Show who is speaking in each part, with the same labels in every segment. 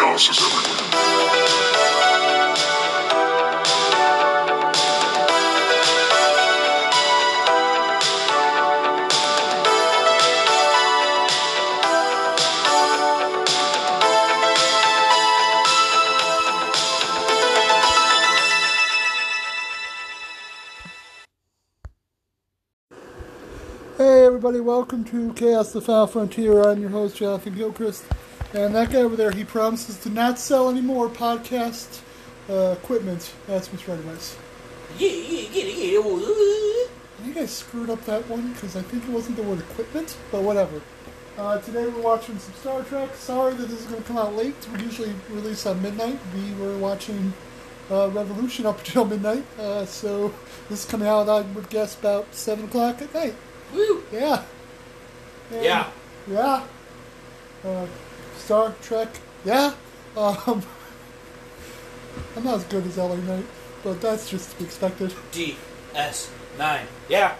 Speaker 1: chaos is everywhere.
Speaker 2: Hey everybody, welcome to Chaos the Final Frontier. I'm your host, Jonathan Gilchrist. And that guy over there, he promises to not sell any more podcast uh, equipment. That's Mr. Advice.
Speaker 3: Yeah, yeah, get it.
Speaker 2: I think I screwed up that one because I think it wasn't the word equipment, but whatever. Uh, today we're watching some Star Trek. Sorry that this is going to come out late. We usually release on midnight. We were watching uh, Revolution up until midnight, uh, so this is coming out, I would guess, about 7 o'clock at night.
Speaker 3: Woo.
Speaker 2: Yeah. And-
Speaker 3: Yeah.
Speaker 2: Yeah. Star Trek. Yeah. Um, I'm not as good as LA Knight, but that's just to be expected.
Speaker 3: DS9. Yeah.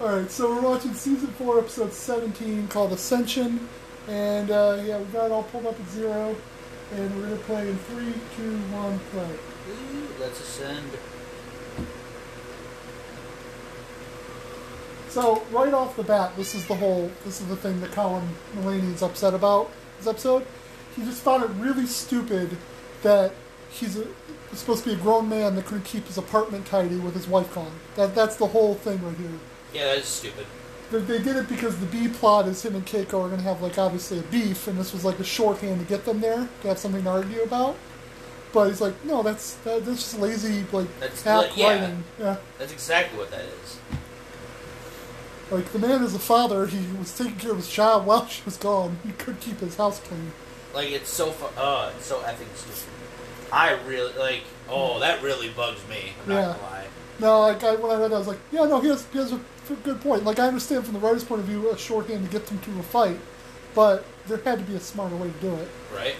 Speaker 2: Alright, so we're watching season 4, episode 17, called Ascension. And uh, yeah, we got it all pulled up at zero. And we're going to play in 3, 2, 1, play.
Speaker 3: Ooh, let's ascend.
Speaker 2: So right off the bat, this is the whole this is the thing that Colin Mulaney's upset about this episode. He just found it really stupid that he's a, supposed to be a grown man that couldn't keep his apartment tidy with his wife gone. That that's the whole thing right here.
Speaker 3: Yeah, that is stupid.
Speaker 2: They, they did it because the B plot is him and Keiko are going to have like obviously a beef, and this was like a shorthand to get them there to have something to argue about. But he's like, no, that's that, that's just lazy like
Speaker 3: That's yeah.
Speaker 2: writing. Yeah.
Speaker 3: That's exactly what that is.
Speaker 2: Like the man is a father, he was taking care of his child while she was gone. He could keep his house clean.
Speaker 3: Like, it's so fu- uh, it's so effing stupid. I really, like, oh, that really bugs me. I'm not
Speaker 2: Yeah.
Speaker 3: gonna lie.
Speaker 2: No, like I, when I read that, I was like, yeah, no, he has, he has a good point. Like I understand from the writer's point of view, a shorthand to get them to a fight, but there had to be a smarter way to do it.
Speaker 3: Right?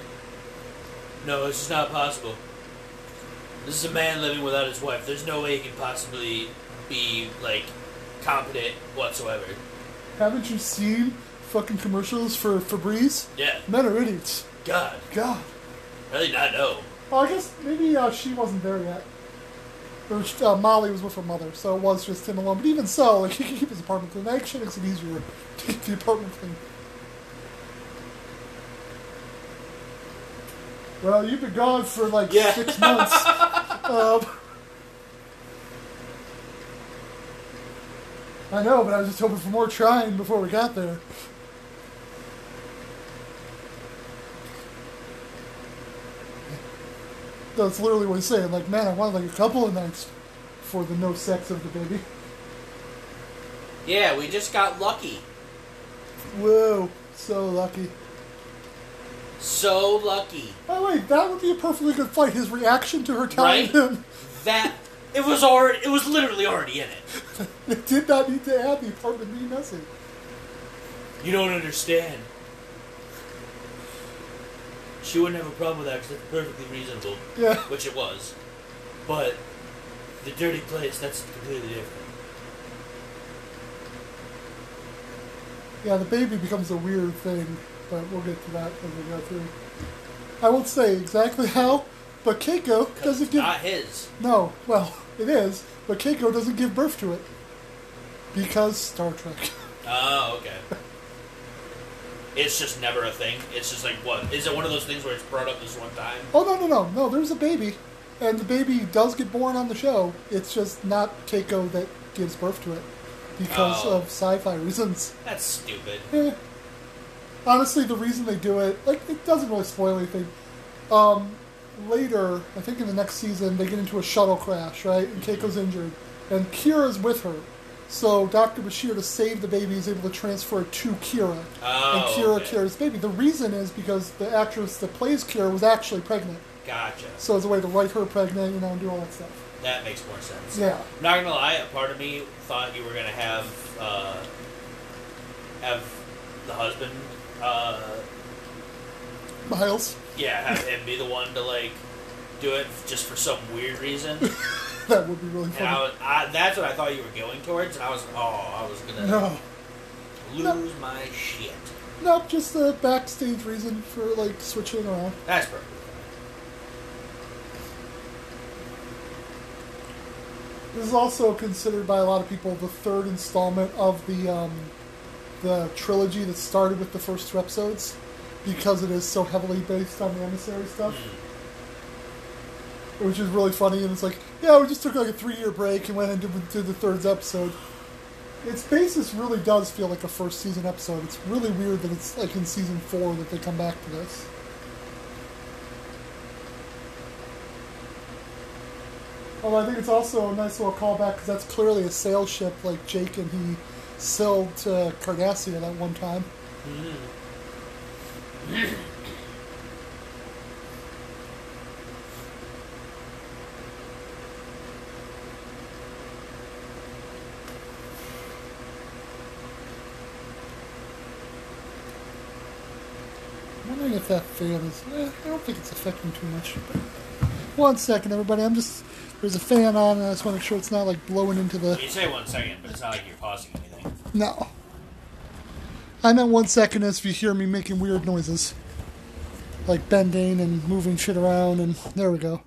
Speaker 3: No, it's just not possible. This is a man living without his wife. There's no way he can possibly be, like, competent whatsoever.
Speaker 2: Haven't you seen fucking commercials for Febreze?
Speaker 3: Yeah.
Speaker 2: Men are idiots.
Speaker 3: God.
Speaker 2: God.
Speaker 3: Really not know.
Speaker 2: Well, I guess maybe uh, she wasn't there yet. Or, uh, Molly was with her mother, so it was just him alone. But even so, like he could keep his apartment clean. That actually makes it easier to keep the apartment clean. Well, you've been gone for like
Speaker 3: Yeah.
Speaker 2: six months. um, I know, but I was just hoping for more trying before we got there. That's literally what he's saying. Like, man, I wanted like a couple of nights for the no sex of the baby.
Speaker 3: Yeah, we just got lucky.
Speaker 2: Whoa, so lucky.
Speaker 3: So lucky.
Speaker 2: By the way, that would be a perfectly good fight. His reaction to her telling
Speaker 3: Right?
Speaker 2: him
Speaker 3: That it was already it was literally already in it.
Speaker 2: it did not need to have the apartment be messy.
Speaker 3: You don't understand. She wouldn't have a problem with that because it's perfectly reasonable,
Speaker 2: Yeah.
Speaker 3: which it was. But the dirty place, that's completely different.
Speaker 2: Yeah, the baby becomes a weird thing, but we'll get to that as we go through. I won't say exactly how, but Keiko doesn't
Speaker 3: it's
Speaker 2: give.
Speaker 3: not his.
Speaker 2: No, well, it is, but Keiko doesn't give birth to it because Star Trek.
Speaker 3: Oh, okay. It's just never a thing. It's just like what? Is it one of those things where it's brought up this one time?
Speaker 2: Oh no, no, no, no! There's a baby, and the baby does get born on the show. It's just not Keiko that gives birth to it because
Speaker 3: Oh.
Speaker 2: of sci-fi reasons.
Speaker 3: That's stupid.
Speaker 2: Eh. Honestly, the reason they do it, like, it doesn't really spoil anything. Um, later, I think in the next season, they get into a shuttle crash, right? And Keiko's injured, and Kira's with her. So Dr. Bashir, to save the baby, is able to transfer it to Kira,
Speaker 3: Oh,
Speaker 2: and Kira
Speaker 3: okay.
Speaker 2: carries the baby. The reason is because the actress that plays Kira was actually pregnant,
Speaker 3: Gotcha.
Speaker 2: so as a way to write her pregnant, you know, and do all that stuff.
Speaker 3: That makes more sense.
Speaker 2: Yeah.
Speaker 3: I'm not gonna lie, a part of me thought you were gonna have uh, have the husband, uh,
Speaker 2: Miles,
Speaker 3: yeah, have him be the one to like do it just for some weird reason.
Speaker 2: that would be really
Speaker 3: And I was, I, that's what I thought you were going towards, and I was, oh, I was gonna
Speaker 2: No.
Speaker 3: lose my shit.
Speaker 2: Nope, just the backstage reason for like switching around.
Speaker 3: That's perfect.
Speaker 2: This is also considered by a lot of people the third installment of the um, the trilogy that started with the first two episodes because it is so heavily based on the emissary stuff. Which is really funny, and it's like, yeah, we just took like a three year break and went into did the third episode. Its basis really does feel like a first season episode. It's really weird that it's like in season four that they come back to this. Although I think it's also a nice little callback because that's clearly a sail ship like Jake and he sailed to Cardassia that one time. I'm wondering if that fan is. Eh, I don't think it's affecting too much. One second, everybody. I'm just. There's a fan on, and I just want to make sure it's not like blowing into the.
Speaker 3: You say one second, but it's not like you're pausing anything.
Speaker 2: No. I meant one second as if you hear me making weird noises. Like bending and moving shit around, and there we go.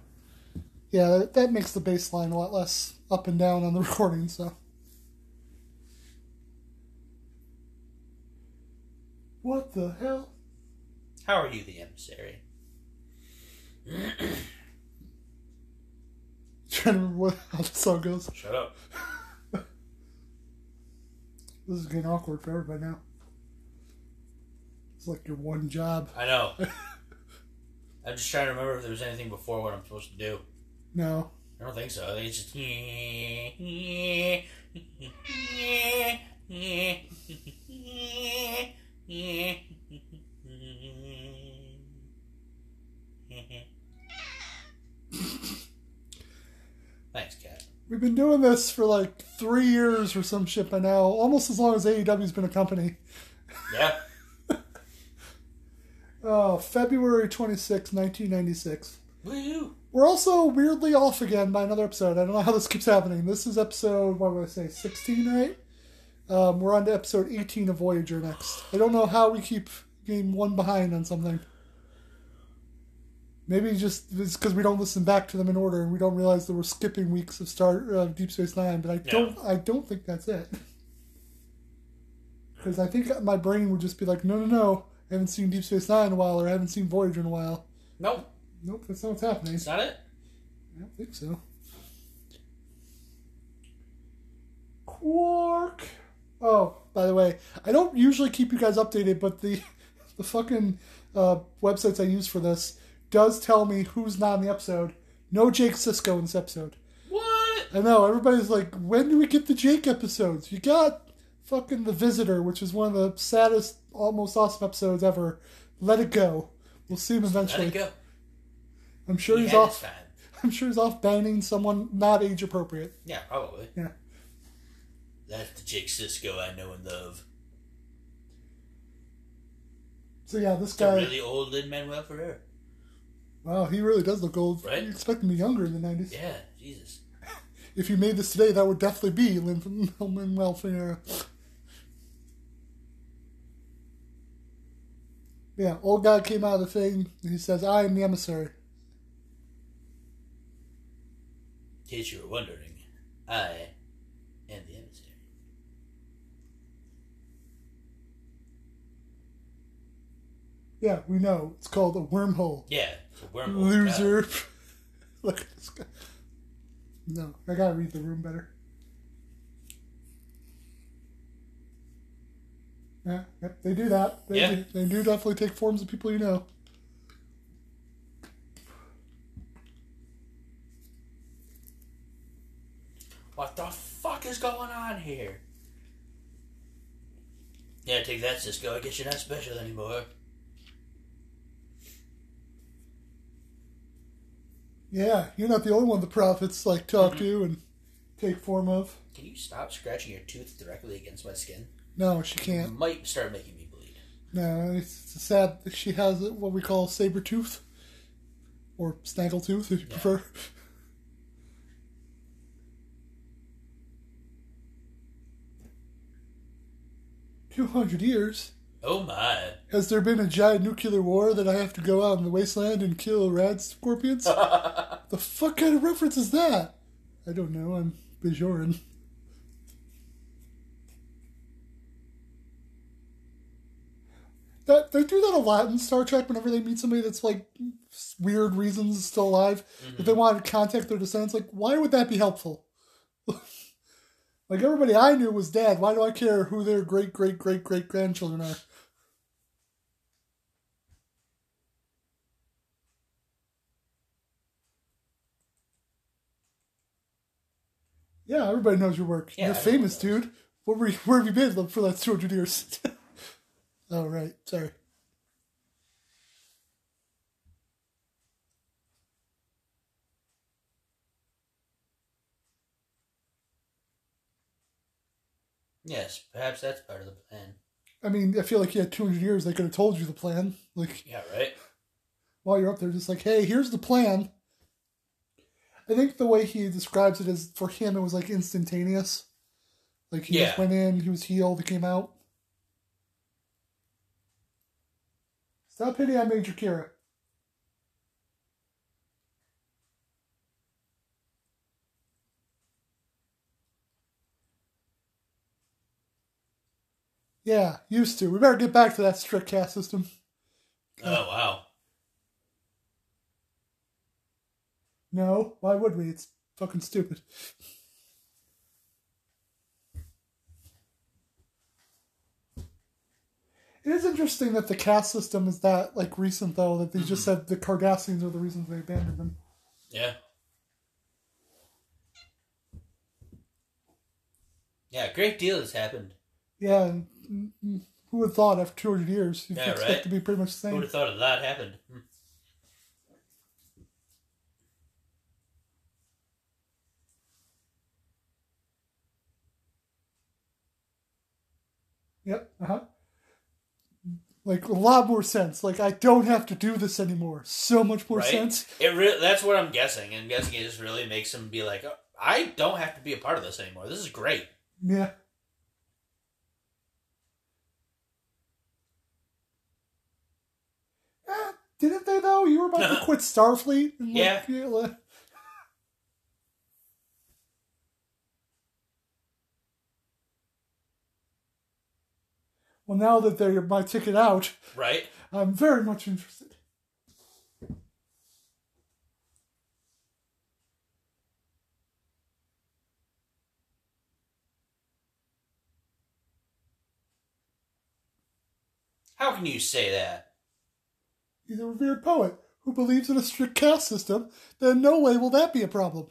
Speaker 2: Yeah, that, that makes the bass line a lot less up and down on the recording, so. What the hell?
Speaker 3: How are you, the emissary?
Speaker 2: trying to remember what, how the song goes.
Speaker 3: Shut up.
Speaker 2: This is getting awkward for everybody now. It's like your one job.
Speaker 3: I know. I'm just trying to remember if there was anything before what I'm supposed to do.
Speaker 2: No.
Speaker 3: I don't think so. I think it's just. Thanks, Cat.
Speaker 2: We've been doing this for like three years or some shit by now, almost as long as AEW's been a company.
Speaker 3: Yeah.
Speaker 2: Oh, February 26, 1996.
Speaker 3: Woo!
Speaker 2: We're also weirdly off again by another episode. I don't know how this keeps happening. This is episode, what would I say, 16, right? Um, we're on to episode 18 of Voyager next. I don't know how we keep getting one behind on something. Maybe just it's because we don't listen back to them in order and we don't realize that we're skipping weeks of Star uh, Deep Space Nine. But I don't, I don't think that's it. Because I think my brain would just be like, no, no, no, I haven't seen Deep Space Nine in a while, or I haven't seen Voyager in a while.
Speaker 3: Nope.
Speaker 2: Nope, that's not what's happening.
Speaker 3: Is that it?
Speaker 2: I don't think so. Quark. Oh, by the way, I don't usually keep you guys updated, but the the fucking uh, websites I use for this does tell me who's not in the episode. No Jake Sisko in this episode.
Speaker 3: What?
Speaker 2: I know everybody's like, when do we get the Jake episodes? You got fucking the Visitor, which is one of the saddest, almost awesome episodes ever. Let it go. We'll see him eventually.
Speaker 3: Let it go.
Speaker 2: I'm sure
Speaker 3: He
Speaker 2: he's off. I'm sure he's off banning someone not age appropriate.
Speaker 3: Yeah, probably.
Speaker 2: Yeah.
Speaker 3: That's the Jake Sisko I know and love.
Speaker 2: So yeah, this guy.
Speaker 3: really old Lin Manuel Ferrer.
Speaker 2: Wow, he really does look old.
Speaker 3: Right?
Speaker 2: You expect him to be younger in the '90s.
Speaker 3: Yeah, Jesus.
Speaker 2: If you made this today, that would definitely be Lin Manuel Ferreira. Yeah, old guy came out of the thing. And he says, "I am the emissary."
Speaker 3: In case you were wondering, I am the emissary.
Speaker 2: Yeah, we know. It's called a wormhole.
Speaker 3: Yeah, it's a wormhole.
Speaker 2: Loser. Look at this guy. No, I gotta read the room better. Yeah, yep, they do that. They,
Speaker 3: Yeah.
Speaker 2: do, they do definitely take forms of people you know.
Speaker 3: What the fuck is going on here? Yeah, take that, Sisko. I guess you're not special anymore.
Speaker 2: Yeah, you're not the only one the prophets like talk mm-hmm. to and take form of.
Speaker 3: Can you stop scratching your tooth directly against my skin?
Speaker 2: No, she can't.
Speaker 3: might start making me bleed.
Speaker 2: No, it's sad she has what we call saber tooth or snaggle tooth, if you
Speaker 3: Yeah.
Speaker 2: prefer. Two hundred years.
Speaker 3: Oh my.
Speaker 2: Has there been a giant nuclear war that I have to go out in the wasteland and kill rad scorpions? the fuck kind of reference is that? I don't know. I'm Bajoran. That they do that a lot in Star Trek. Whenever they meet somebody that's like weird reasons still alive, if they mhm. want to contact their descendants, like why would that be helpful? like everybody I knew was dead. Why do I care who their great great great great grandchildren are? Yeah, everybody knows your work.
Speaker 3: Yeah,
Speaker 2: You're
Speaker 3: everyone
Speaker 2: famous,
Speaker 3: knows.
Speaker 2: dude. What were you, where have you been for the last 200 years? oh, right. Sorry.
Speaker 3: Yes, perhaps that's part of the plan.
Speaker 2: I mean, I feel like you had 200 years. They could have told you the plan. Like,
Speaker 3: Yeah, right?
Speaker 2: while you're up there, just like, hey, here's the plan. I think the way he describes it is for him, it was like instantaneous. Like, he just went in, he was healed, he came out. Stop hitting on Major Kira. Yeah, used to. We better get back to that strict cast system.
Speaker 3: Oh, wow.
Speaker 2: No, why would we? It's fucking stupid. It is interesting that the caste system is that like recent though that they just said the Cardassians are the reasons they abandoned them.
Speaker 3: Yeah. Yeah, a great deal has happened.
Speaker 2: Yeah, and, mm, who would have thought after 200 years you'd
Speaker 3: Yeah,
Speaker 2: expect
Speaker 3: right.
Speaker 2: to be pretty much the same.
Speaker 3: Who would have thought a lot happened? Hmm.
Speaker 2: Yep. Uh huh. Like a lot more sense. Like I don't have to do this anymore. So much more
Speaker 3: Right?
Speaker 2: sense.
Speaker 3: It re- that's what I'm guessing. I'm guessing it just really makes him be like, oh, I don't have to be a part of this anymore. This is great.
Speaker 2: Yeah. Eh, didn't they though? You were about to quit Starfleet. And
Speaker 3: Yeah.
Speaker 2: like, Well, now that they're my ticket out,
Speaker 3: Right?
Speaker 2: I'm very much interested.
Speaker 3: How can you say that?
Speaker 2: He's a revered poet who believes in a strict caste system. Then no way will that be a problem.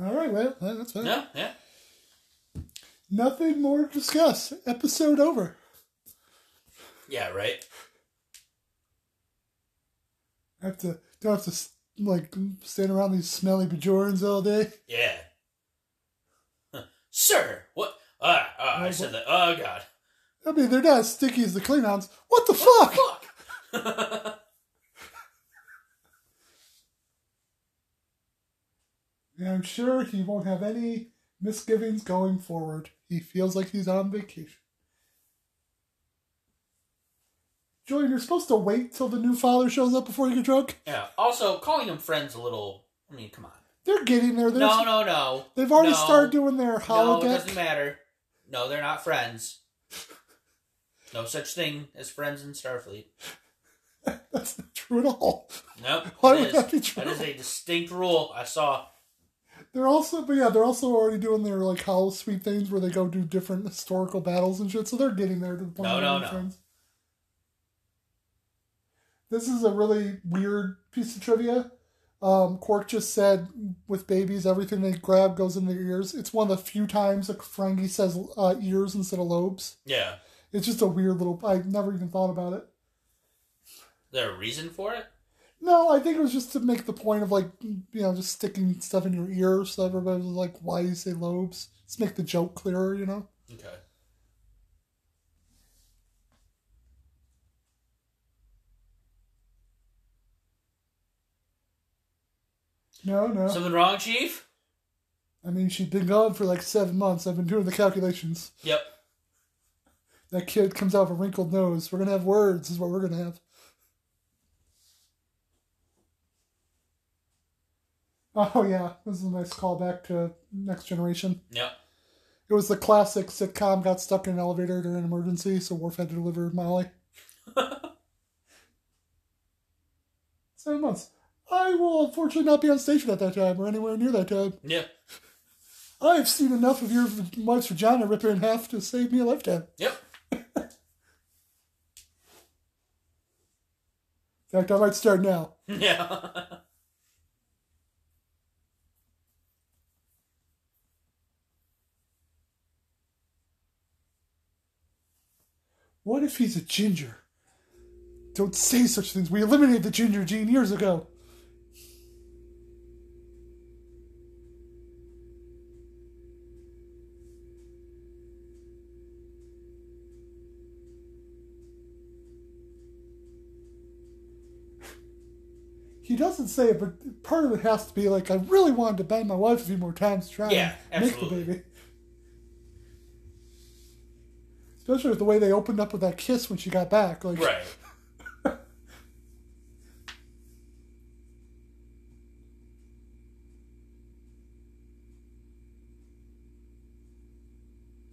Speaker 2: All right, well, that's fine.
Speaker 3: No? Yeah?
Speaker 2: Nothing more to discuss. Episode over.
Speaker 3: Yeah, right?
Speaker 2: I have to don't have to like stand around these smelly Bajorans all day.
Speaker 3: Yeah. Huh. Sir! What? Ah, ah, I said that. Oh, God.
Speaker 2: I mean, they're not as sticky as the Klingons. What the fuck?
Speaker 3: Fuck!
Speaker 2: And I'm sure he won't have any misgivings going forward. He feels like he's on vacation. Julian, you're supposed to wait till the new father shows up before you get drunk.
Speaker 3: yeah. Also, calling them friends a little. I mean, come on.
Speaker 2: They're getting there. They're,
Speaker 3: No, no, no.
Speaker 2: They've already
Speaker 3: No.
Speaker 2: started doing their
Speaker 3: No, it doesn't matter. No, they're not friends. No such thing as friends in Starfleet.
Speaker 2: That's not true at all.
Speaker 3: Nope.
Speaker 2: Why would
Speaker 3: is.
Speaker 2: that be true?
Speaker 3: That is a distinct rule I saw.
Speaker 2: They're also, but yeah, they're also already doing their like holosuite things where they go do different historical battles and shit. So they're getting there to the point.
Speaker 3: No, no, no.
Speaker 2: friends. This is a really weird piece of trivia. Um, Quark just said, "With babies, everything they grab goes in their ears." It's one of the few times a Ferengi says uh, ears instead of lobes.
Speaker 3: Yeah.
Speaker 2: It's just a weird little. I never even thought about it.
Speaker 3: Is there a reason for it?
Speaker 2: No, I think it was just to make the point of like, you know, just sticking stuff in your ear so everybody was like, why do you say lobes? Let's make the joke clearer, you know?
Speaker 3: Okay.
Speaker 2: No, no.
Speaker 3: Something wrong, Chief?
Speaker 2: I mean, she'd been gone for like seven months. I've been doing the calculations.
Speaker 3: Yep.
Speaker 2: That kid comes out with a wrinkled nose. We're going to have words, is what we're going to have. Oh yeah, this is a nice callback to Next Generation.
Speaker 3: Yeah.
Speaker 2: It was the classic sitcom got stuck in an elevator during an emergency, so Worf had to deliver Molly. Seven months. I will unfortunately not be on station at that time or anywhere near that time.
Speaker 3: Yeah.
Speaker 2: I've seen enough of your wife's vagina rip her in half to save me a lifetime.
Speaker 3: Yep.
Speaker 2: In fact, I might start now.
Speaker 3: Yeah.
Speaker 2: What if he's a ginger? Don't say such things. We eliminated the ginger gene years ago. He doesn't say it, but part of it has to be like, I really wanted to bang my wife a few more times to try
Speaker 3: Yeah,
Speaker 2: and make the baby. Especially with the way they opened up with that kiss when she got back. Like,
Speaker 3: right.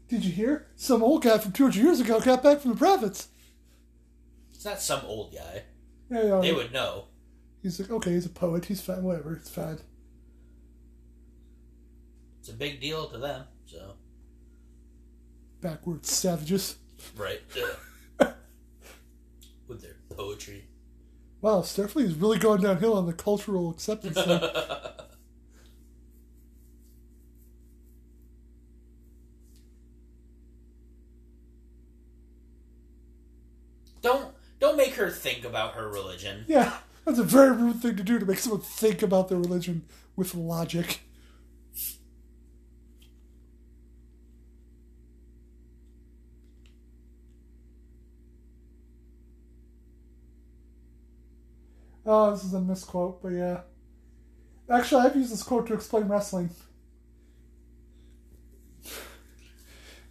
Speaker 2: Did you hear? Some old guy from 200 years ago got back from the prophets.
Speaker 3: It's not some old guy.
Speaker 2: Yeah, yeah.
Speaker 3: They would know.
Speaker 2: He's like, okay, he's a poet. He's fine. Whatever. It's fine.
Speaker 3: It's a big deal to them, so.
Speaker 2: Backwards savages.
Speaker 3: Right. With their poetry.
Speaker 2: Wow, Starfleet is really going downhill on the cultural acceptance. thing.
Speaker 3: Don't don't make her think about her religion.
Speaker 2: yeah, that's a very rude thing to do to make someone think about their religion with logic. Oh, this is a misquote, but yeah. Actually, I've used this quote to explain wrestling.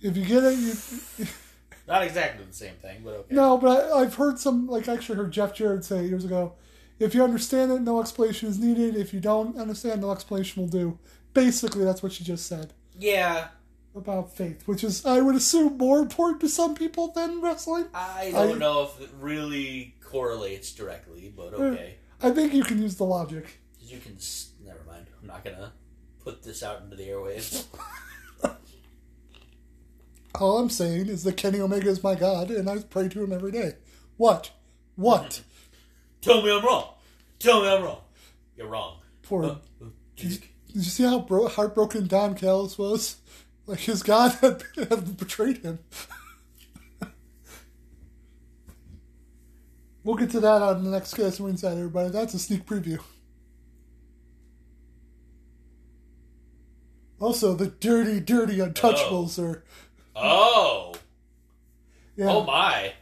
Speaker 2: If you get it, you,
Speaker 3: Not exactly the same thing, but okay.
Speaker 2: No, but I, I've heard some, like, I actually heard Jeff Jarrett say years ago if you understand it, no explanation is needed. If you don't understand, no explanation will do. Basically, that's what she just said
Speaker 3: Yeah,
Speaker 2: about faith, which is, I would assume, more important to some people than wrestling.
Speaker 3: I don't
Speaker 2: I-
Speaker 3: know if it really correlates directly, but okay.
Speaker 2: I think you can use the logic.
Speaker 3: you can. s- Never mind. I'm not gonna put this out into the airwaves.
Speaker 2: All I'm saying is that Kenny Omega is my God, and I pray to him every day. What? What?
Speaker 3: Tell me I'm wrong. Tell me I'm wrong. You're wrong.
Speaker 2: Poor.
Speaker 3: Uh, uh,
Speaker 2: Did you see how bro- heartbroken Don Callis was? Like his God had, had betrayed him. We'll get to that on the next Cast Inside, everybody. That's a sneak preview. Also, the dirty, dirty Untouchables oh. are.
Speaker 3: Oh.
Speaker 2: Yeah,
Speaker 3: Oh my.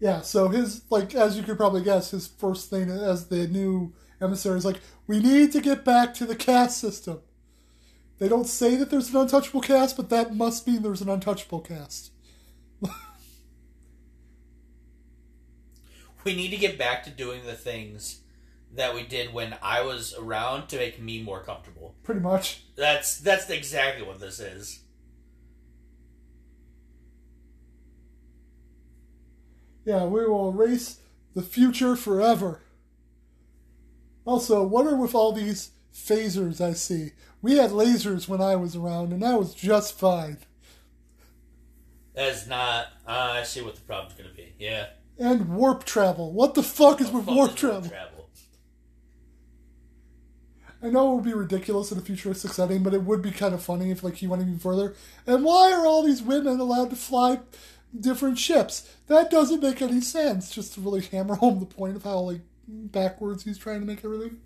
Speaker 2: yeah. So his like, as you could probably guess, his first thing as the new emissary is like, we need to get back to the caste system. They don't say that there's an untouchable cast, but that must mean there's an untouchable cast.
Speaker 3: We need to get back to doing the things that we did when I was around to make me more comfortable.
Speaker 2: Pretty much.
Speaker 3: That's that's exactly what this is.
Speaker 2: Yeah, we will erase the future forever. Also, what are with all these phasers I see? We had lasers when I was around, and that was just fine.
Speaker 3: That's not. Uh, I see what the problem's gonna be. Yeah.
Speaker 2: And warp travel. What the fuck is with
Speaker 3: Fuck
Speaker 2: warp
Speaker 3: is
Speaker 2: travel? I know it would be ridiculous in a futuristic setting, but it would be kind of funny if, like, he went even further. And why are all these women allowed to fly different ships? That doesn't make any sense. Just to really hammer home the point of how, like, backwards he's trying to make everything.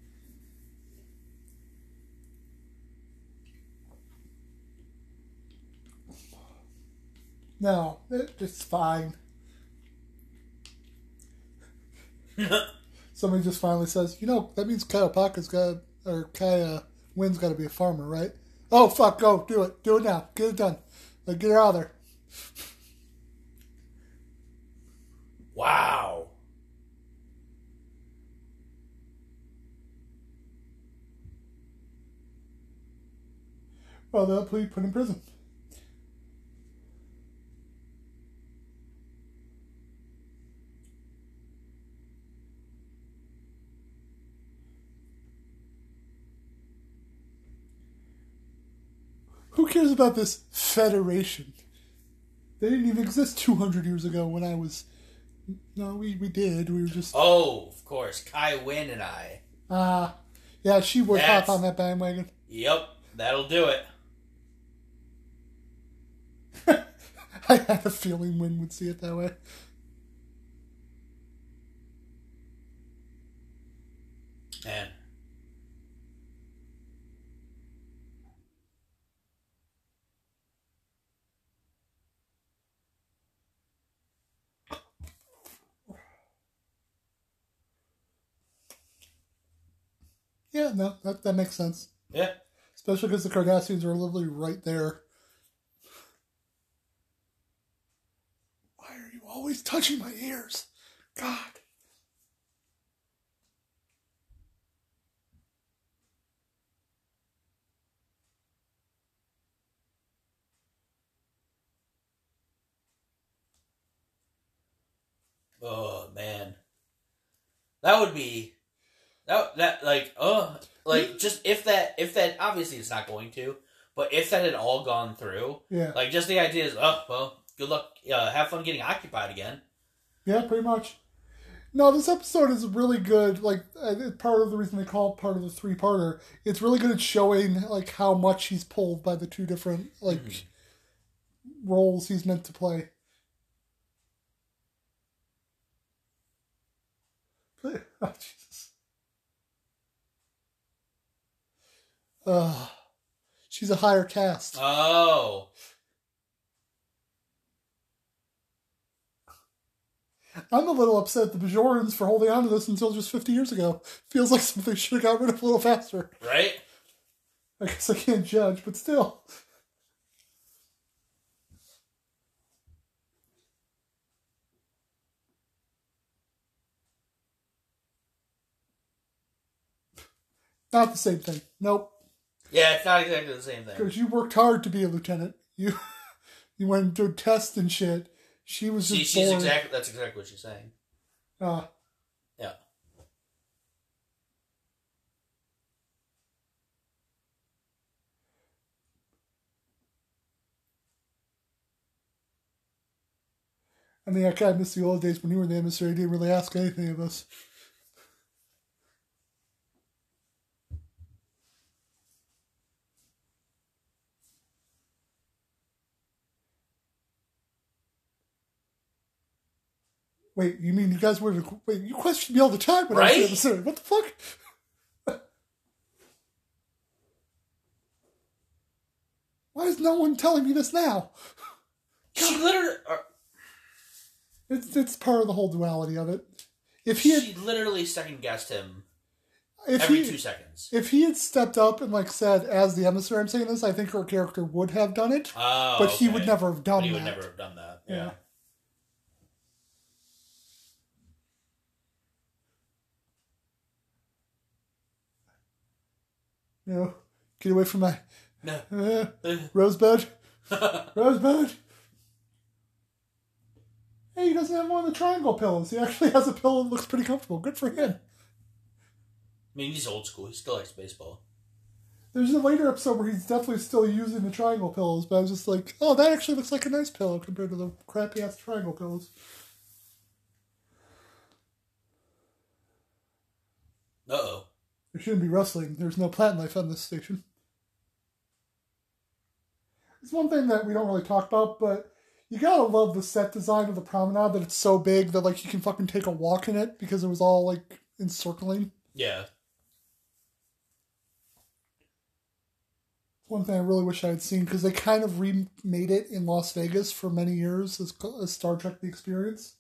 Speaker 2: No, it's fine. somebody just finally says, you know, that means Kai Opaka's got or Kai Winn's got to be a farmer, right? Oh fuck, go do it, do it now, get it done, like get her out of there.
Speaker 3: Wow.
Speaker 2: Well, they'll be put in prison. Who cares about this federation? They didn't even exist 200 years ago when I was. No, we, we did. We were just.
Speaker 3: Oh, of course. Kai Winn and I.
Speaker 2: Ah. yeah, she would
Speaker 3: That's-
Speaker 2: hop on that bandwagon.
Speaker 3: Yep, that'll do it.
Speaker 2: I had a feeling Winn would see it that way.
Speaker 3: Man.
Speaker 2: Yeah, no, that, that makes sense.
Speaker 3: Yeah.
Speaker 2: Especially because the Cardassians are literally right there. Why are you always touching my ears? God.
Speaker 3: Oh man, that would be that that like oh like just if that if that obviously it's not going to, but if that had all gone through,
Speaker 2: Yeah.
Speaker 3: like just the idea is oh well, good luck, uh, have fun getting occupied again.
Speaker 2: Yeah, pretty much. No, this episode is really good. Like, uh, part of the reason they call it part of the three-parter. It's really good at showing like how much he's pulled by the two different like roles he's meant to play. Oh, Uh, she's a higher caste.
Speaker 3: Oh,
Speaker 2: I'm a little upset at the Bajorans for holding on to this until just 50 years ago. Feels like something should have got rid of a little faster.
Speaker 3: right?
Speaker 2: I guess I can't judge, but still. Not the same thing. Nope.
Speaker 3: Yeah, it's not exactly the same thing.
Speaker 2: Because you worked hard to be a lieutenant. You you went did tests and shit. She was
Speaker 3: See,
Speaker 2: just
Speaker 3: she's
Speaker 2: born.
Speaker 3: exactly that's exactly what she's saying.
Speaker 2: uh,
Speaker 3: Yeah.
Speaker 2: I mean, I kind of miss the old days when you were in the emissary. You didn't really ask anything of us. Wait, you mean you guys were wait? You questioned me all the time when I was
Speaker 3: Right?
Speaker 2: emissary. What the fuck? Why is no one telling me this now?
Speaker 3: She literally, uh,
Speaker 2: It's it's part of the whole duality of it. If he had,
Speaker 3: she literally second guessed him
Speaker 2: if
Speaker 3: every
Speaker 2: he,
Speaker 3: two seconds.
Speaker 2: If he had stepped up and like said, "As the emissary, I'm saying this," I think her character would have done it,
Speaker 3: Oh,
Speaker 2: but he would never have done
Speaker 3: But he
Speaker 2: that.
Speaker 3: would never have done that.
Speaker 2: Yeah.
Speaker 3: Yeah.
Speaker 2: You know, get away from my
Speaker 3: No.
Speaker 2: uh, rosebud, rosebud. Hey, he doesn't have one of the triangle pillows. He actually has a pillow that looks pretty comfortable. Good for him.
Speaker 3: I mean, he's old school. He still likes baseball.
Speaker 2: There's a later episode where he's definitely still using the triangle pillows, but I was just like, oh, that actually looks like a nice pillow compared to the crappy ass triangle pillows.
Speaker 3: Uh oh.
Speaker 2: There shouldn't be wrestling. There's no plant life on this station. It's one thing that we don't really talk about, but you gotta love the set design of the promenade that it's so big that like you can fucking take a walk in it because it was all like encircling.
Speaker 3: Yeah.
Speaker 2: One thing I really wish I had seen because they kind of remade it in Las Vegas for many years as, as Star Trek: The Experience.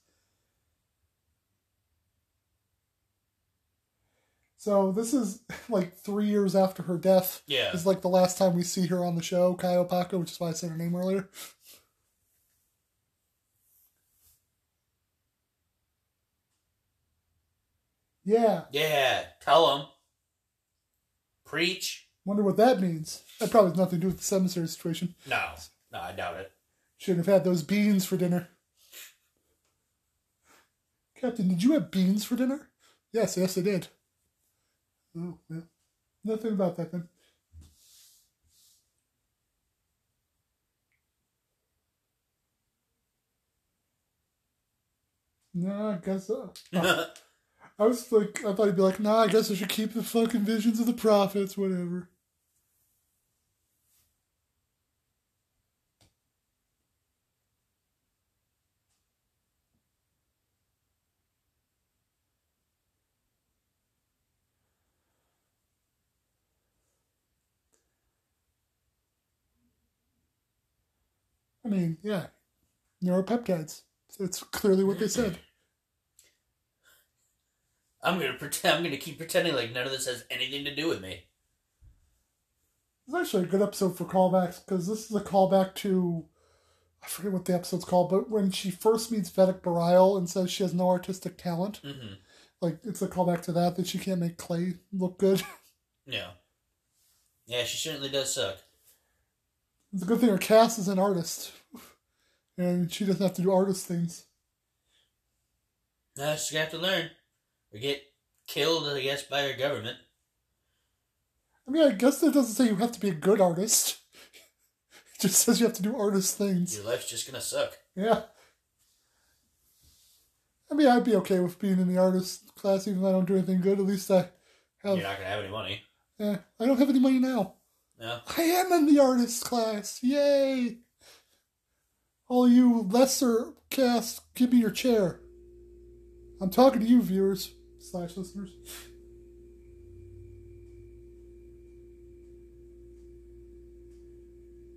Speaker 2: So this is like three years after her death.
Speaker 3: Yeah.
Speaker 2: This is like the last time we see her on the show, Kai Opaka, which is why I said her name earlier. Yeah.
Speaker 3: Yeah. Tell him. Preach.
Speaker 2: Wonder what that means. That probably has nothing to do with the cemetery situation.
Speaker 3: No. No, I doubt it.
Speaker 2: Shouldn't have had those beans for dinner. Captain, did you have beans for dinner? Yes, yes, I did. Oh, well, nothing about that then. No, I guess uh, so. Oh, I was like, I thought he'd be like, nah, I guess I should keep the fucking visions of the prophets, whatever. Mean, yeah, neuropeptides. That's clearly what they said.
Speaker 3: I'm gonna pretend. I'm gonna keep pretending like none of this has anything to do with me.
Speaker 2: It's actually a good episode for callbacks because this is a callback to I forget what the episode's called, but when she first meets Vedek Bareil and says she has no artistic talent,
Speaker 3: hmm
Speaker 2: like it's a callback to that that she can't make clay look good.
Speaker 3: Yeah. Yeah, she certainly does suck.
Speaker 2: It's a good thing her cast is an artist, and she doesn't have to do artist things.
Speaker 3: No, she's gonna have to learn, or get killed, I guess, by her government.
Speaker 2: I mean, I guess that doesn't say you have to be a good artist. It just says you have to do artist things.
Speaker 3: Your life's just gonna suck.
Speaker 2: Yeah. I mean, I'd be okay with being in the artist class even if I don't do anything good. At least I have.
Speaker 3: You're not gonna have any money.
Speaker 2: Eh, I don't have any money now.
Speaker 3: No.
Speaker 2: I am in the artist class. Yay! All you lesser cast, give me your chair. I'm talking to you, viewers slash listeners.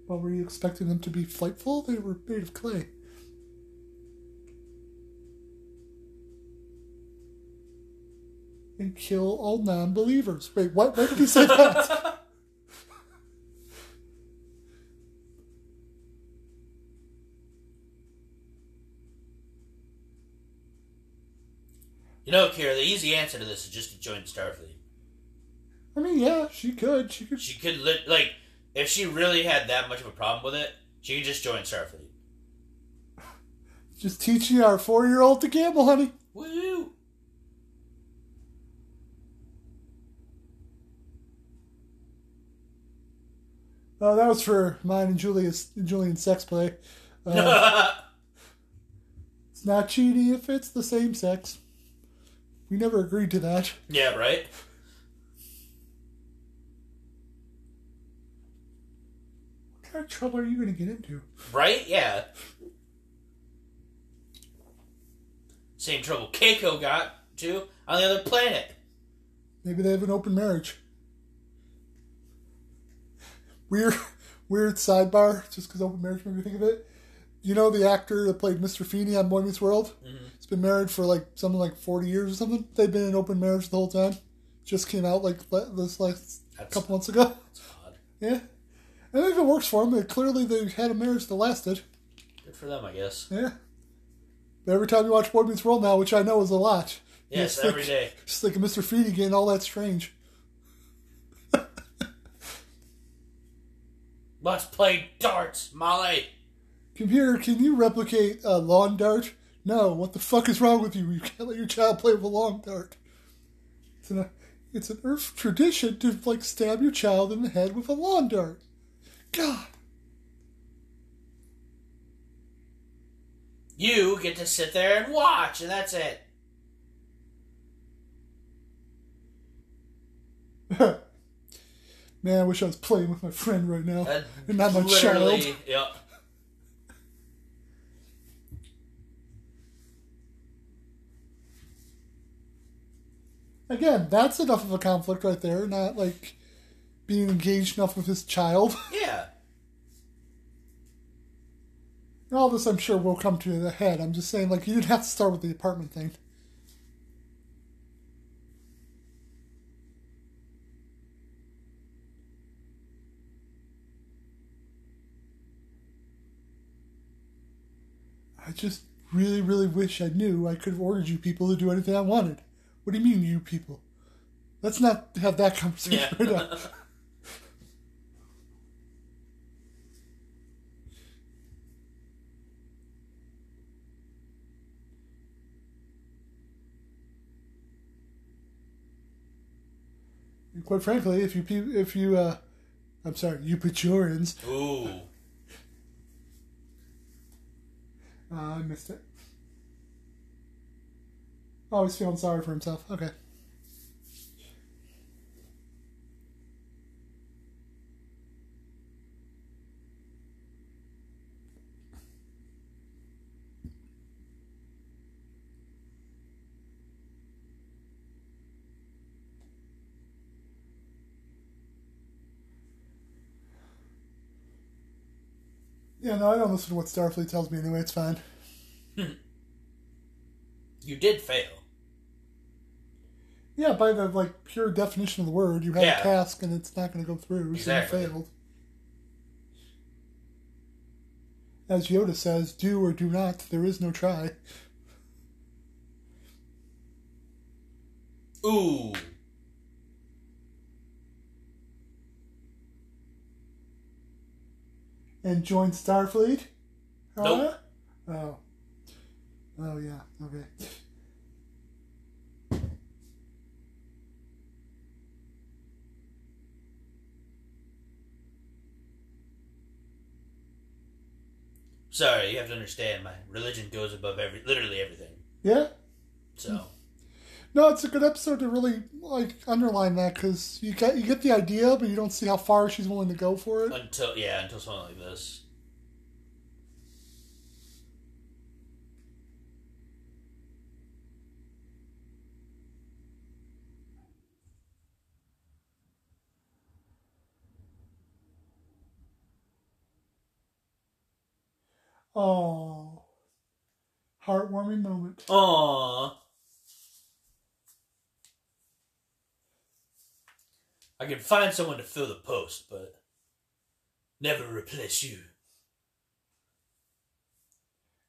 Speaker 2: But were you expecting them to be flightful? They were made of clay. And kill all non-believers. Wait, what? Where did he say that?
Speaker 3: You know, Kira, the easy answer to this is just to join Starfleet.
Speaker 2: I mean, yeah, she could. She could.
Speaker 3: She could, li- like, if she really had that much of a problem with it, she could just join Starfleet.
Speaker 2: Just teaching our four-year-old to gamble, honey.
Speaker 3: Woo!
Speaker 2: Oh, that was for mine and Julia's Julian's sex play. Uh, it's not cheating if it's the same sex. We never agreed to that.
Speaker 3: yeah, right?
Speaker 2: What kind of trouble are you going to get into?
Speaker 3: Right? Yeah. Same trouble Keiko got, too, on the other planet.
Speaker 2: Maybe they have an open marriage. Weird, weird sidebar. Just because open marriage made me think of it. You know the actor that played Mr. Feeney on Boy Meets World?
Speaker 3: Mhm.
Speaker 2: He's been married for like something like forty years or something. They've been in open marriage the whole time. Just came out like this last
Speaker 3: That's,
Speaker 2: couple months ago.
Speaker 3: that's odd.
Speaker 2: Yeah. I think it works for them. Clearly, they had a marriage that lasted.
Speaker 3: Good for them, I guess.
Speaker 2: Yeah. But every time you watch Boy Meets World now, which I know is a lot,
Speaker 3: Yes, every
Speaker 2: think-
Speaker 3: day.
Speaker 2: Just of Mr. Feeny getting all that strange.
Speaker 3: Let's play darts, Molly.
Speaker 2: Computer, can you replicate a lawn dart? No. What the fuck is wrong with you? You can't let your child play with a lawn dart. It's an, it's an Earth tradition to like stab your child in the head with a lawn dart. God.
Speaker 3: You get to sit there and watch, and that's it.
Speaker 2: Man, I wish I was playing with my friend right now.
Speaker 3: That
Speaker 2: and not my child. Again, that's enough of a conflict right there. Not like being engaged enough with his child.
Speaker 3: Yeah.
Speaker 2: And all this, I'm sure, will come to the head. I'm just saying, like, you didn't have to start with the apartment thing. I just really, really wish I knew I could have ordered you people to do anything I wanted. What do you mean, you people? Let's not have that conversation
Speaker 3: Yeah.
Speaker 2: right now. Quite frankly, if you if you uh, I'm sorry, you Bajorans,
Speaker 3: Ooh.
Speaker 2: uh, I missed it. He's feeling sorry for himself. Okay. Yeah, no, I don't listen to what Starfleet tells me anyway. It's fine.
Speaker 3: You did fail.
Speaker 2: Yeah, by the like pure definition of the word, you have
Speaker 3: Yeah.
Speaker 2: a task and it's not going to go through,
Speaker 3: Exactly.
Speaker 2: so you failed. As Yoda says, "Do or do not. There is no try."
Speaker 3: Ooh.
Speaker 2: And join Starfleet.
Speaker 3: Nope.
Speaker 2: Huh? Oh. Oh yeah. Okay.
Speaker 3: Sorry, you have to understand. My religion goes above every, literally everything.
Speaker 2: Yeah.
Speaker 3: So
Speaker 2: No, it's a good episode to really like underline that because you get you get the idea, but you don't see how far she's willing to go for it.
Speaker 3: until yeah, until something like this.
Speaker 2: Oh, heartwarming moment.
Speaker 3: Aww. I can find someone to fill the post, but never replace you.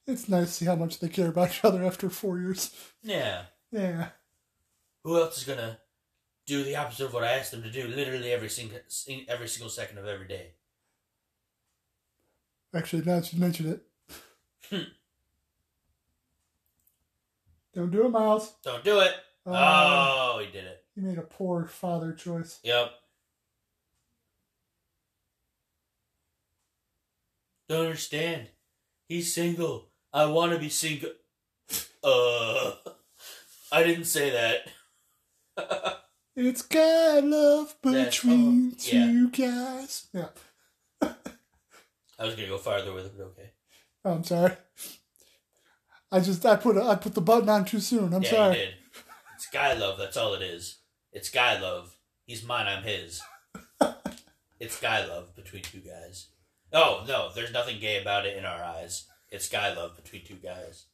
Speaker 2: It's nice to see how much they care about each other after four years.
Speaker 3: Yeah.
Speaker 2: Yeah.
Speaker 3: Who else is gonna do the opposite of what I asked them to do? Literally every single every single second of every day.
Speaker 2: Actually, now that you mention it.
Speaker 3: Hmm.
Speaker 2: Don't do it, Miles.
Speaker 3: Don't do it.
Speaker 2: Oh.
Speaker 3: oh, he did it.
Speaker 2: He made a poor father choice.
Speaker 3: Yep. Don't understand. He's single. I want to be single. Uh, I didn't say that.
Speaker 2: It's guy love between
Speaker 3: oh, yeah.
Speaker 2: two guys. Yeah.
Speaker 3: I was gonna go farther with it, but okay.
Speaker 2: Oh, I'm sorry. I just I put a, I put the button on too soon. I'm
Speaker 3: yeah,
Speaker 2: sorry.
Speaker 3: you did. It's guy love. That's all it is. It's guy love. He's mine. I'm his. it's guy love between two guys. Oh no, there's nothing gay about it in our eyes. It's guy love between two guys.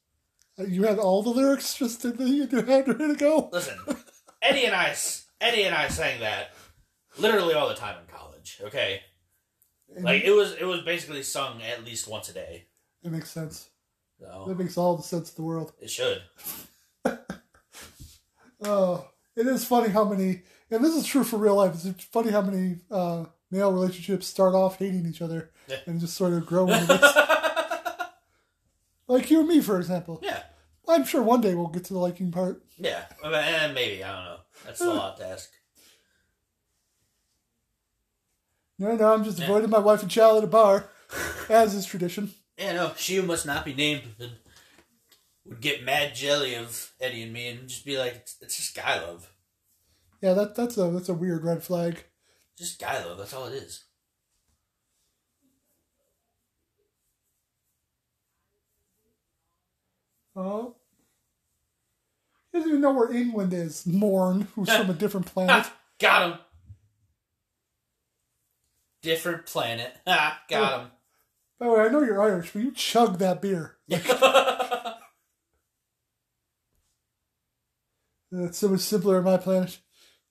Speaker 2: Uh, you had all the lyrics just in, the, your head ready to go.
Speaker 3: Listen, Eddie and I, Eddie and I sang that literally all the time in college. Okay,
Speaker 2: And
Speaker 3: like it was, it was basically sung at least once a day.
Speaker 2: It makes sense. That makes all the sense in the world.
Speaker 3: it should.
Speaker 2: Oh, it is funny how many, and this is true for real life. It's funny how many uh, male relationships start off hating each other
Speaker 3: Yeah.
Speaker 2: and just sort of grow into this. like you and me, for example.
Speaker 3: yeah,
Speaker 2: I'm sure one day we'll get to the liking part.
Speaker 3: yeah, and maybe I don't know. That's a lot to ask.
Speaker 2: No, no, I'm just
Speaker 3: Yeah.
Speaker 2: avoiding my wife and child at a bar, as is tradition.
Speaker 3: Yeah, no, she must not be named and would get mad jelly of Eddie and me and just be like, it's, it's just guy love.
Speaker 2: Yeah, that that's a that's a weird red flag.
Speaker 3: Just guy love. That's all it is.
Speaker 2: Oh. He doesn't even know where England is. Morn, who's from a different planet.
Speaker 3: Got him. Different planet. Ha! Got oh. him.
Speaker 2: By the way, I know you're Irish, but you chug that beer. That's so much simpler on my planet,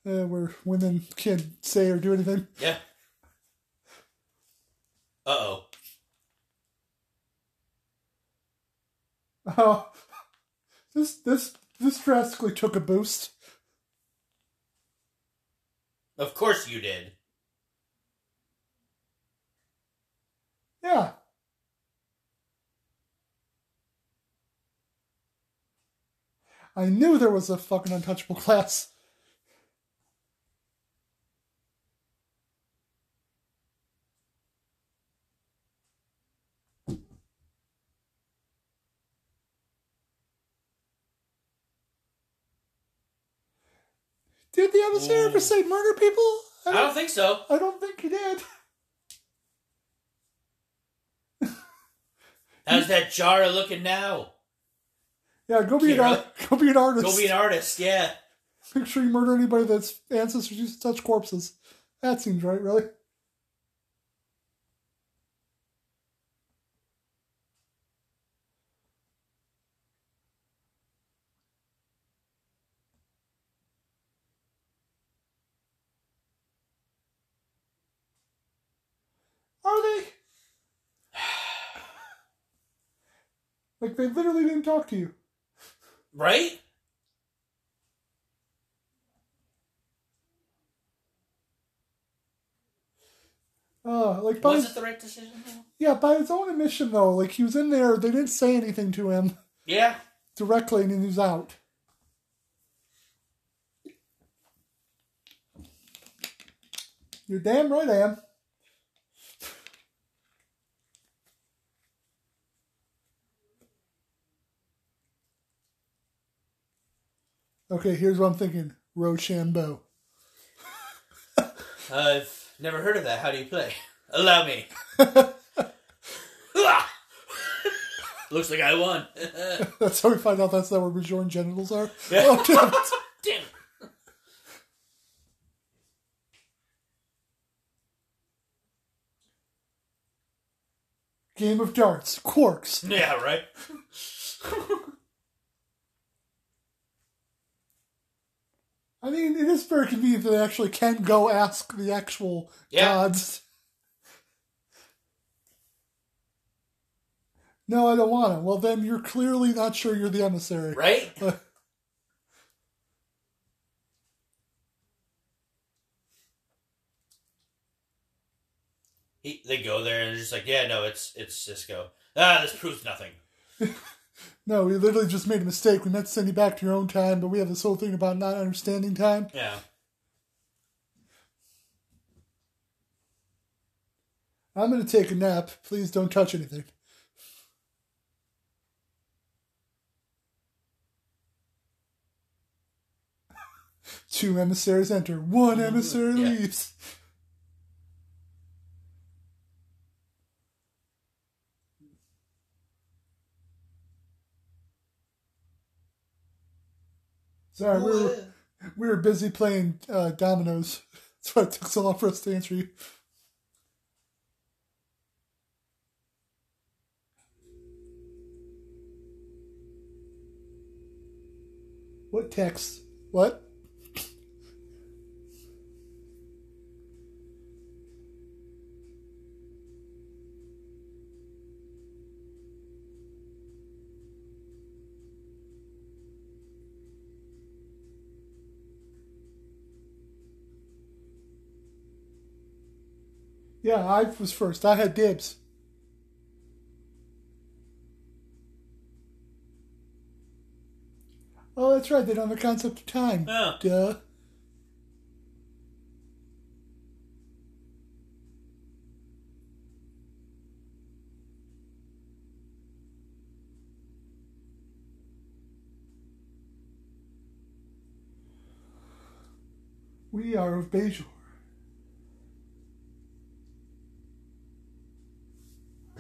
Speaker 2: uh, where women can't say or do anything.
Speaker 3: yeah. Uh oh.
Speaker 2: Oh, this this this drastically took a boost.
Speaker 3: Of course you did.
Speaker 2: Yeah. I knew there was a fucking untouchable class. Did the emissary ever
Speaker 3: mm.
Speaker 2: say murder people?
Speaker 3: I don't think so.
Speaker 2: I don't think he did.
Speaker 3: How's that Jara looking now?
Speaker 2: Yeah, go be an art, go be an artist.
Speaker 3: Go be an artist, yeah.
Speaker 2: Make sure you murder anybody that's ancestors used to touch corpses. That seems right, really. Are they? Like they literally didn't talk to you.
Speaker 3: Right?
Speaker 2: Uh, like by
Speaker 3: Was
Speaker 2: his,
Speaker 3: it the right decision? though?
Speaker 2: yeah, by his own admission though, like he was in there, they didn't say anything to him
Speaker 3: Yeah.
Speaker 2: directly, and he was out. You're damn right I am. Okay, here's what I'm thinking. Rochambeau.
Speaker 3: I've never heard of that. How do you play? Allow me. Looks like I won.
Speaker 2: That's how we find out that's not where Bajoran genitals are.
Speaker 3: Yeah.
Speaker 2: Oh, damn it.
Speaker 3: Damn.
Speaker 2: Game of darts. Quarks.
Speaker 3: Yeah, right.
Speaker 2: I mean, it is very convenient that they actually can go ask the actual
Speaker 3: Yeah.
Speaker 2: gods. No, I don't want to. Well, then you're clearly not sure you're the emissary.
Speaker 3: Right? He, they go there and they're just like, yeah, no, it's it's Sisko. Ah, this proves nothing.
Speaker 2: No, we literally just made a mistake. We meant to send you back to your own time, but we have this whole thing about not understanding time.
Speaker 3: Yeah.
Speaker 2: I'm going to take a nap. Please don't touch anything. Two emissaries enter. One emissary
Speaker 3: Yeah.
Speaker 2: leaves. Sorry, we were, we were busy playing uh, dominoes. That's why it took so long for us to answer you. What text? What? Yeah, I was first. I had dibs. Oh, that's right. They don't have a concept of time.
Speaker 3: Oh.
Speaker 2: Duh. We are of Bajor.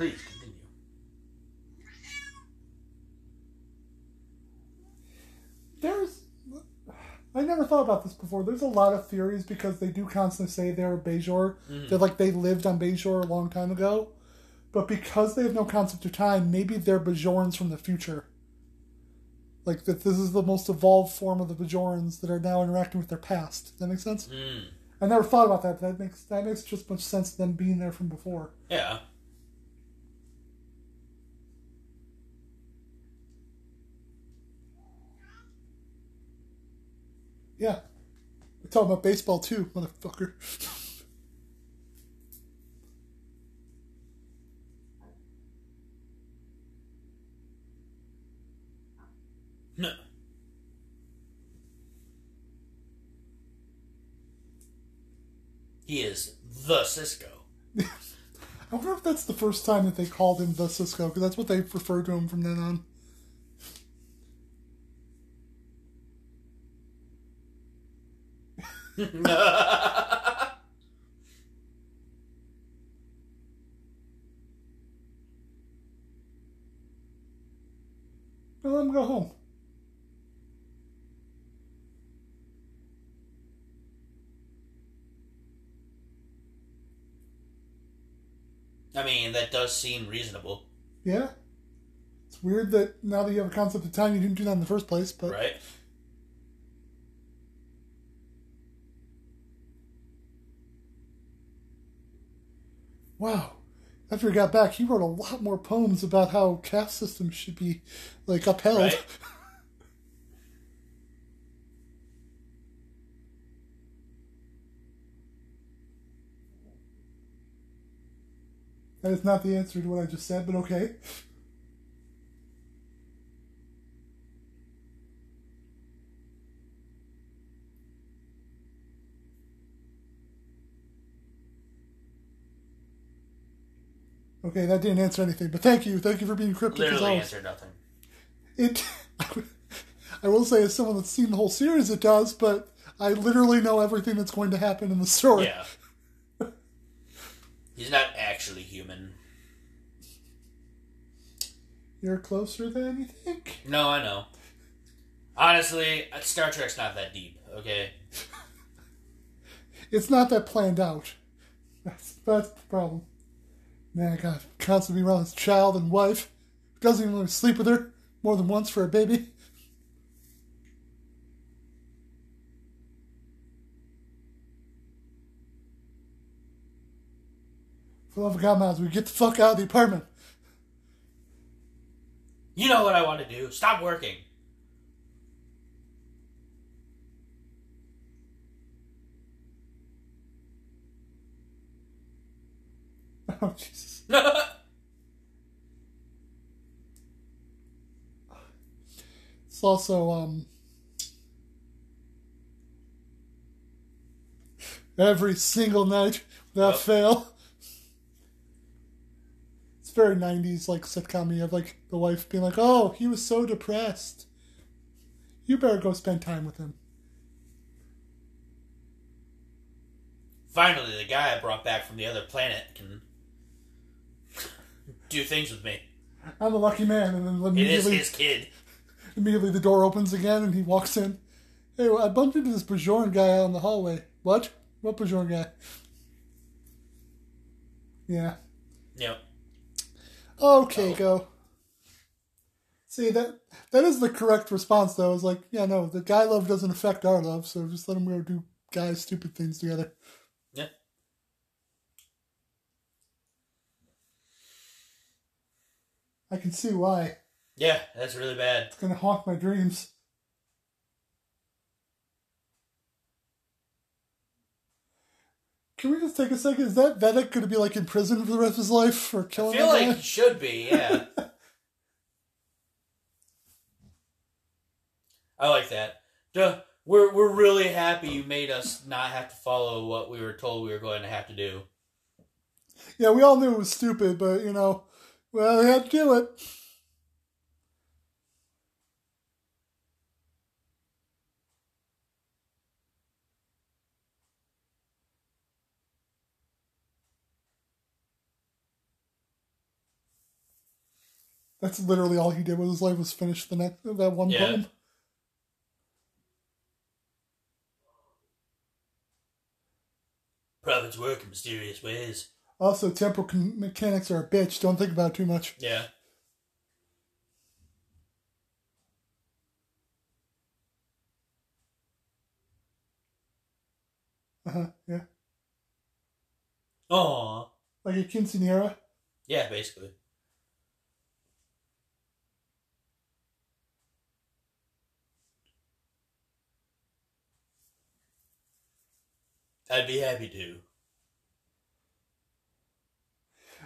Speaker 3: Please continue.
Speaker 2: There's. I never thought about this before. There's a lot of theories because they do constantly say they're Bajor. They're like they lived on Bajor a long time ago. But because they have no concept of time, maybe they're Bajorans from the future. Like that this is the most evolved form of the Bajorans that are now interacting with their past. Does that make sense?
Speaker 3: Mm.
Speaker 2: I never thought about that, that makes that makes just much sense than being there from before.
Speaker 3: Yeah.
Speaker 2: Yeah. We're talking about baseball too, motherfucker.
Speaker 3: No. He is the Sisko.
Speaker 2: I wonder if that's the first time that they called him the Sisko, because that's what they refer to him from then on. Now let him go home.
Speaker 3: I mean, that does seem reasonable,
Speaker 2: Yeah. It's weird that now that you have a concept of time, you didn't do that in the first place, but
Speaker 3: right?
Speaker 2: Wow. After he got back, he wrote a lot more poems about how caste systems should be like upheld.
Speaker 3: Right.
Speaker 2: That is not the answer to what I just said, but okay. Okay, that didn't answer anything, but thank you. Thank you for being cryptic as
Speaker 3: Literally
Speaker 2: always.
Speaker 3: answered nothing.
Speaker 2: It, I will say, as someone that's seen the whole series, it does, but I literally know everything that's going to happen in the story.
Speaker 3: Yeah. He's not actually human.
Speaker 2: You're closer than you think.
Speaker 3: No, I know. Honestly, Star Trek's not that deep, okay?
Speaker 2: It's not that planned out. That's, that's the problem. Man, I got constantly around his child and wife. Doesn't even want to sleep with her more than once for a baby. For the love of God, Miles, we get the fuck out of the apartment.
Speaker 3: You know what I want to do. Stop working.
Speaker 2: Oh, Jesus. It's also, um, every single night without fail. It's very 90s, like sitcom. Have like the wife being like, oh, he was so depressed. You better go spend time with him.
Speaker 3: Finally, the guy I brought back from the other planet can do things with me.
Speaker 2: I'm a lucky man. And then
Speaker 3: It is
Speaker 2: immediately,
Speaker 3: his kid.
Speaker 2: immediately the door opens again and he walks in. Hey, I bumped into this Bajoran guy out in the hallway. What? What Bajoran guy? Yeah.
Speaker 3: Yep.
Speaker 2: Okay,
Speaker 3: Oh.
Speaker 2: go. See that that is the correct response though. It's like, yeah, no, the guy love doesn't affect our love, so just let them go do guy stupid things together.
Speaker 3: Yeah.
Speaker 2: I can see why.
Speaker 3: Yeah, that's really bad.
Speaker 2: It's gonna haunt my dreams. Can we just take a second? Is that Vedek gonna be like in prison for the rest of his life for
Speaker 3: I
Speaker 2: killing
Speaker 3: feel like
Speaker 2: guy?
Speaker 3: he should be, yeah. I like that. Duh, we're we're really happy you made us not have to follow what we were told we were going to have to do.
Speaker 2: Yeah, we all knew it was stupid, but you know, well, they had to do it. That's literally all he did with his life was finish the next that one
Speaker 3: Yeah.
Speaker 2: poem.
Speaker 3: Prophets work in mysterious ways.
Speaker 2: Also, temporal mechanics are a bitch. Don't think about it too much.
Speaker 3: Yeah.
Speaker 2: Uh huh. Yeah,
Speaker 3: Aw.
Speaker 2: like a quinceanera.
Speaker 3: Yeah, basically. I'd be happy to.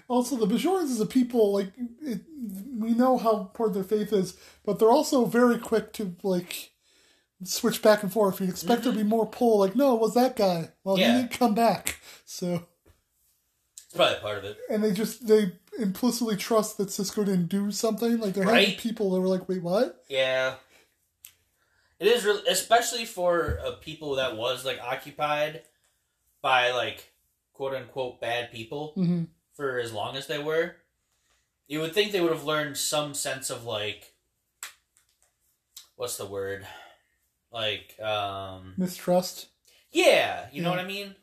Speaker 2: Also, the Bajorans is a people like it, we know how important their faith is, but they're also very quick to like switch back and forth. You'd expect there to be more pull. Like, no, it was that guy. Well,
Speaker 3: Yeah.
Speaker 2: he didn't come back. So,
Speaker 3: It's probably part of it.
Speaker 2: and they just they implicitly trust that Sisko didn't do something. Like, there are
Speaker 3: Right.
Speaker 2: people that were like, wait, what?
Speaker 3: Yeah. It is really, especially for a people that was like occupied by like quote unquote bad people
Speaker 2: hmm
Speaker 3: for as long as they were. You would think they would have learned some sense of like, what's the word? Like, um,
Speaker 2: Mistrust.
Speaker 3: yeah, you know what I mean?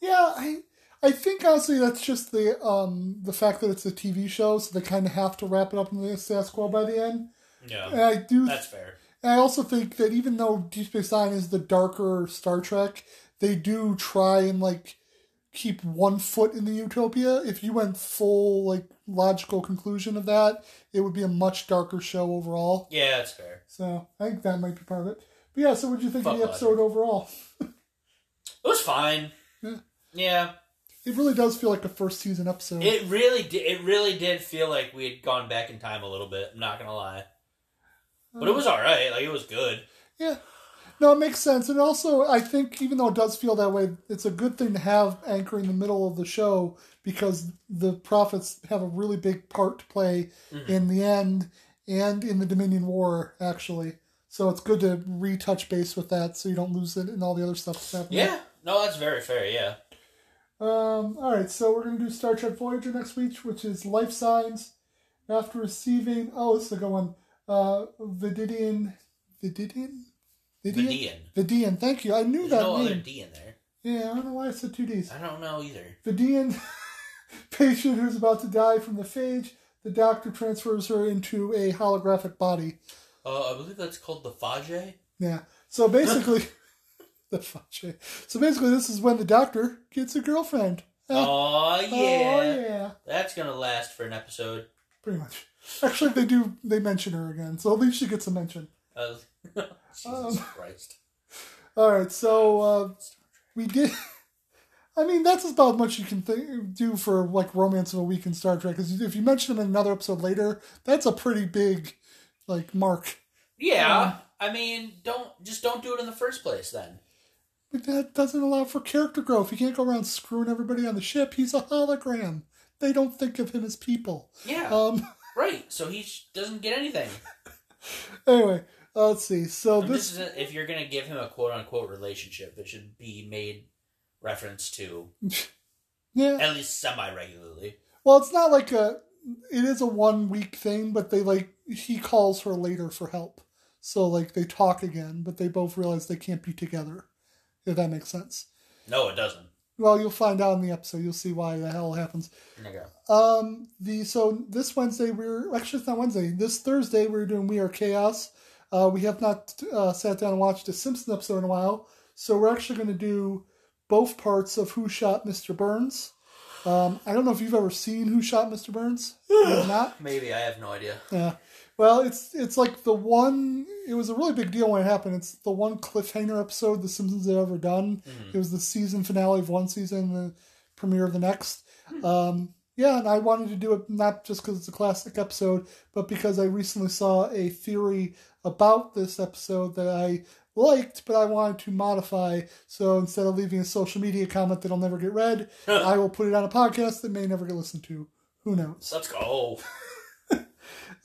Speaker 2: Yeah, I I think honestly that's just the um the fact that it's a TV show, so they kind of have to wrap it up in the status quo by the end. And
Speaker 3: Yeah,
Speaker 2: I do.
Speaker 3: that's fair.
Speaker 2: and I also think that even though Deep Space Nine is the darker Star Trek, they do try and like keep one foot in the utopia. If you went full like logical conclusion of that, it would be a much darker show overall.
Speaker 3: Yeah, that's fair.
Speaker 2: So I think that might be part of it. But yeah, so what do you think of
Speaker 3: Fuck
Speaker 2: the episode overall?
Speaker 3: It was fine.
Speaker 2: Yeah.
Speaker 3: Yeah,
Speaker 2: It really does feel like a first season episode.
Speaker 3: it really did. It really did feel like we had gone back in time a little bit. I'm not gonna lie, but it was uh, all right. Like it was good.
Speaker 2: Yeah. No, it makes sense. And also, I think even though it does feel that way, it's a good thing to have Anchor in the middle of the show because the prophets have a really big part to play
Speaker 3: Mhm.
Speaker 2: in the end and in the Dominion War, actually. So it's good to retouch base with that so you don't lose it and all the other stuff that's happening.
Speaker 3: Yeah, no, that's very fair. Yeah.
Speaker 2: Um, all right, so we're going to do Star Trek Voyager next week, which is Life Signs. After receiving, oh, this is a good one. Uh, Vididian, Vididian?
Speaker 3: Vidian.
Speaker 2: Vidian, thank you. I knew
Speaker 3: There's
Speaker 2: that
Speaker 3: no other
Speaker 2: name.
Speaker 3: D in there.
Speaker 2: Yeah, I don't know why I said two Ds.
Speaker 3: I don't know either.
Speaker 2: The Vidian, patient who's about to die from the phage, the doctor transfers her into a holographic body.
Speaker 3: Uh, I believe that's called the Fage.
Speaker 2: Yeah. So basically, the phage. So basically, this is when the doctor gets a girlfriend.
Speaker 3: Oh yeah.
Speaker 2: Oh yeah.
Speaker 3: That's gonna last for an episode.
Speaker 2: Pretty much. Actually, they do. They mention her again, so at least she gets a mention.
Speaker 3: Uh, Jesus
Speaker 2: Um,
Speaker 3: Christ.
Speaker 2: All right, so uh, we did. I mean, that's about as much you can th- do for like romance of a week in Star Trek. Because if you mention them in another episode later, that's a pretty big like mark.
Speaker 3: Yeah,
Speaker 2: um,
Speaker 3: I mean, don't just don't do it in the first place then.
Speaker 2: But that doesn't allow for character growth. You can't go around screwing everybody on the ship. He's a hologram. They don't think of him as people.
Speaker 3: Yeah,
Speaker 2: Um.
Speaker 3: right. So he sh- doesn't get anything.
Speaker 2: Anyway, let's see. So
Speaker 3: I'm
Speaker 2: this.
Speaker 3: just- if you're gonna give him a quote unquote relationship, it should be made reference to
Speaker 2: Yeah.
Speaker 3: at least semi regularly.
Speaker 2: Well, it's not like a. It is a one week thing, but they like he calls her later for help. So like they talk again, but they both realize they can't be together. If that makes sense.
Speaker 3: No, it doesn't.
Speaker 2: Well, you'll find out in the episode. You'll see why the hell happens.
Speaker 3: Okay.
Speaker 2: Um, the so this Wednesday we're actually it's not Wednesday. This Thursday we're doing We Are Chaos. Uh, we have not uh, sat down and watched a Simpson episode in a while, so we're actually going to do both parts of Who Shot Mr. Burns. Um, I don't know if you've ever seen Who Shot Mr. Burns. You not.
Speaker 3: Maybe I have no idea.
Speaker 2: Yeah. Well, it's it's like the one. It was a really big deal when it happened. It's the one cliffhanger episode The Simpsons have ever done.
Speaker 3: Mhm.
Speaker 2: It was the season finale of one season, the premiere of the next. Um, yeah, and I wanted to do it not just because it's a classic episode, but because I recently saw a theory about this episode that I liked, but I wanted to modify. So instead of leaving a social media comment that'll never get read, I will put it on a podcast that may never get listened to. Who knows?
Speaker 3: Let's go. I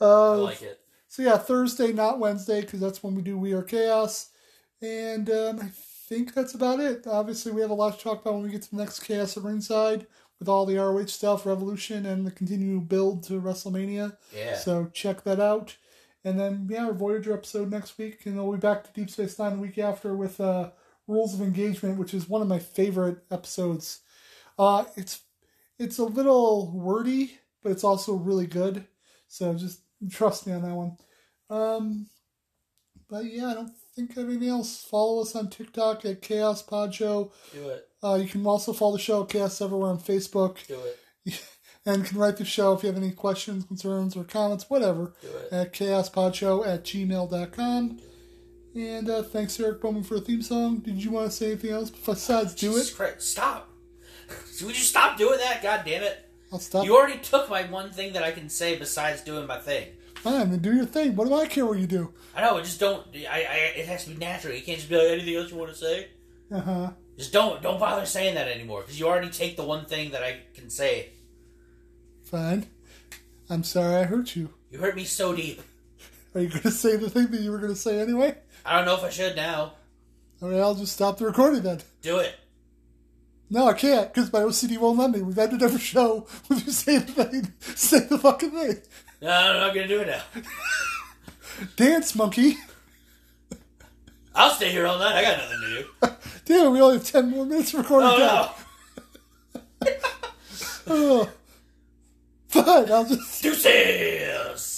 Speaker 2: Uh,
Speaker 3: like it.
Speaker 2: so yeah, Thursday, not Wednesday, because that's when we do We Are Chaos. And um, I think that's about it. Obviously, we have a lot to talk about when we get to the next Chaos at Ringside with all the ROH stuff, Revolution, and the continued build to WrestleMania.
Speaker 3: Yeah.
Speaker 2: So check that out. And then, yeah, our Voyager episode next week. And we'll be back to Deep Space Nine the week after with uh, Rules of Engagement, which is one of my favorite episodes. Uh, it's it's a little wordy, but it's also really good. So just trust me on that one. Um, but yeah, I don't think have anything else. Follow us on TikTok at Chaos Pod Show.
Speaker 3: Do it.
Speaker 2: Uh, you can also follow the show at Chaos everywhere on Facebook.
Speaker 3: Do it.
Speaker 2: And can write the show if you have any questions, concerns, or comments, whatever,
Speaker 3: Do it.
Speaker 2: at chaospodshow at gmail.com. And uh, thanks, Eric Bowman, for a theme song. Did you want to say anything else besides do
Speaker 3: Jesus
Speaker 2: it?
Speaker 3: Christ, Stop. Would you stop doing that? God damn it.
Speaker 2: I'll stop.
Speaker 3: You already took my one thing that I can say besides doing my thing.
Speaker 2: Fine, then do your thing. What do I care what you do?
Speaker 3: I know, just don't. I, I. It has to be natural. You can't just be like anything else you want to say.
Speaker 2: Uh huh.
Speaker 3: Just don't. Don't bother saying that anymore because you already take the one thing that I can say.
Speaker 2: Fine. I'm sorry I hurt you.
Speaker 3: You hurt me so deep.
Speaker 2: Are you going to say the thing that you were going to say anyway?
Speaker 3: I don't know if I should now.
Speaker 2: All right, I'll just stop the recording then.
Speaker 3: Do it.
Speaker 2: No, I can't because my OCD won't let me. We've ended every show with you say the thing. Say the fucking thing.
Speaker 3: No, I'm not gonna do it now.
Speaker 2: Dance, monkey.
Speaker 3: I'll stay here all night. I got nothing to do.
Speaker 2: Damn, we only have 10 more minutes recording time.
Speaker 3: Oh no.
Speaker 2: Oh. Fine, I'll just.
Speaker 3: Deuces.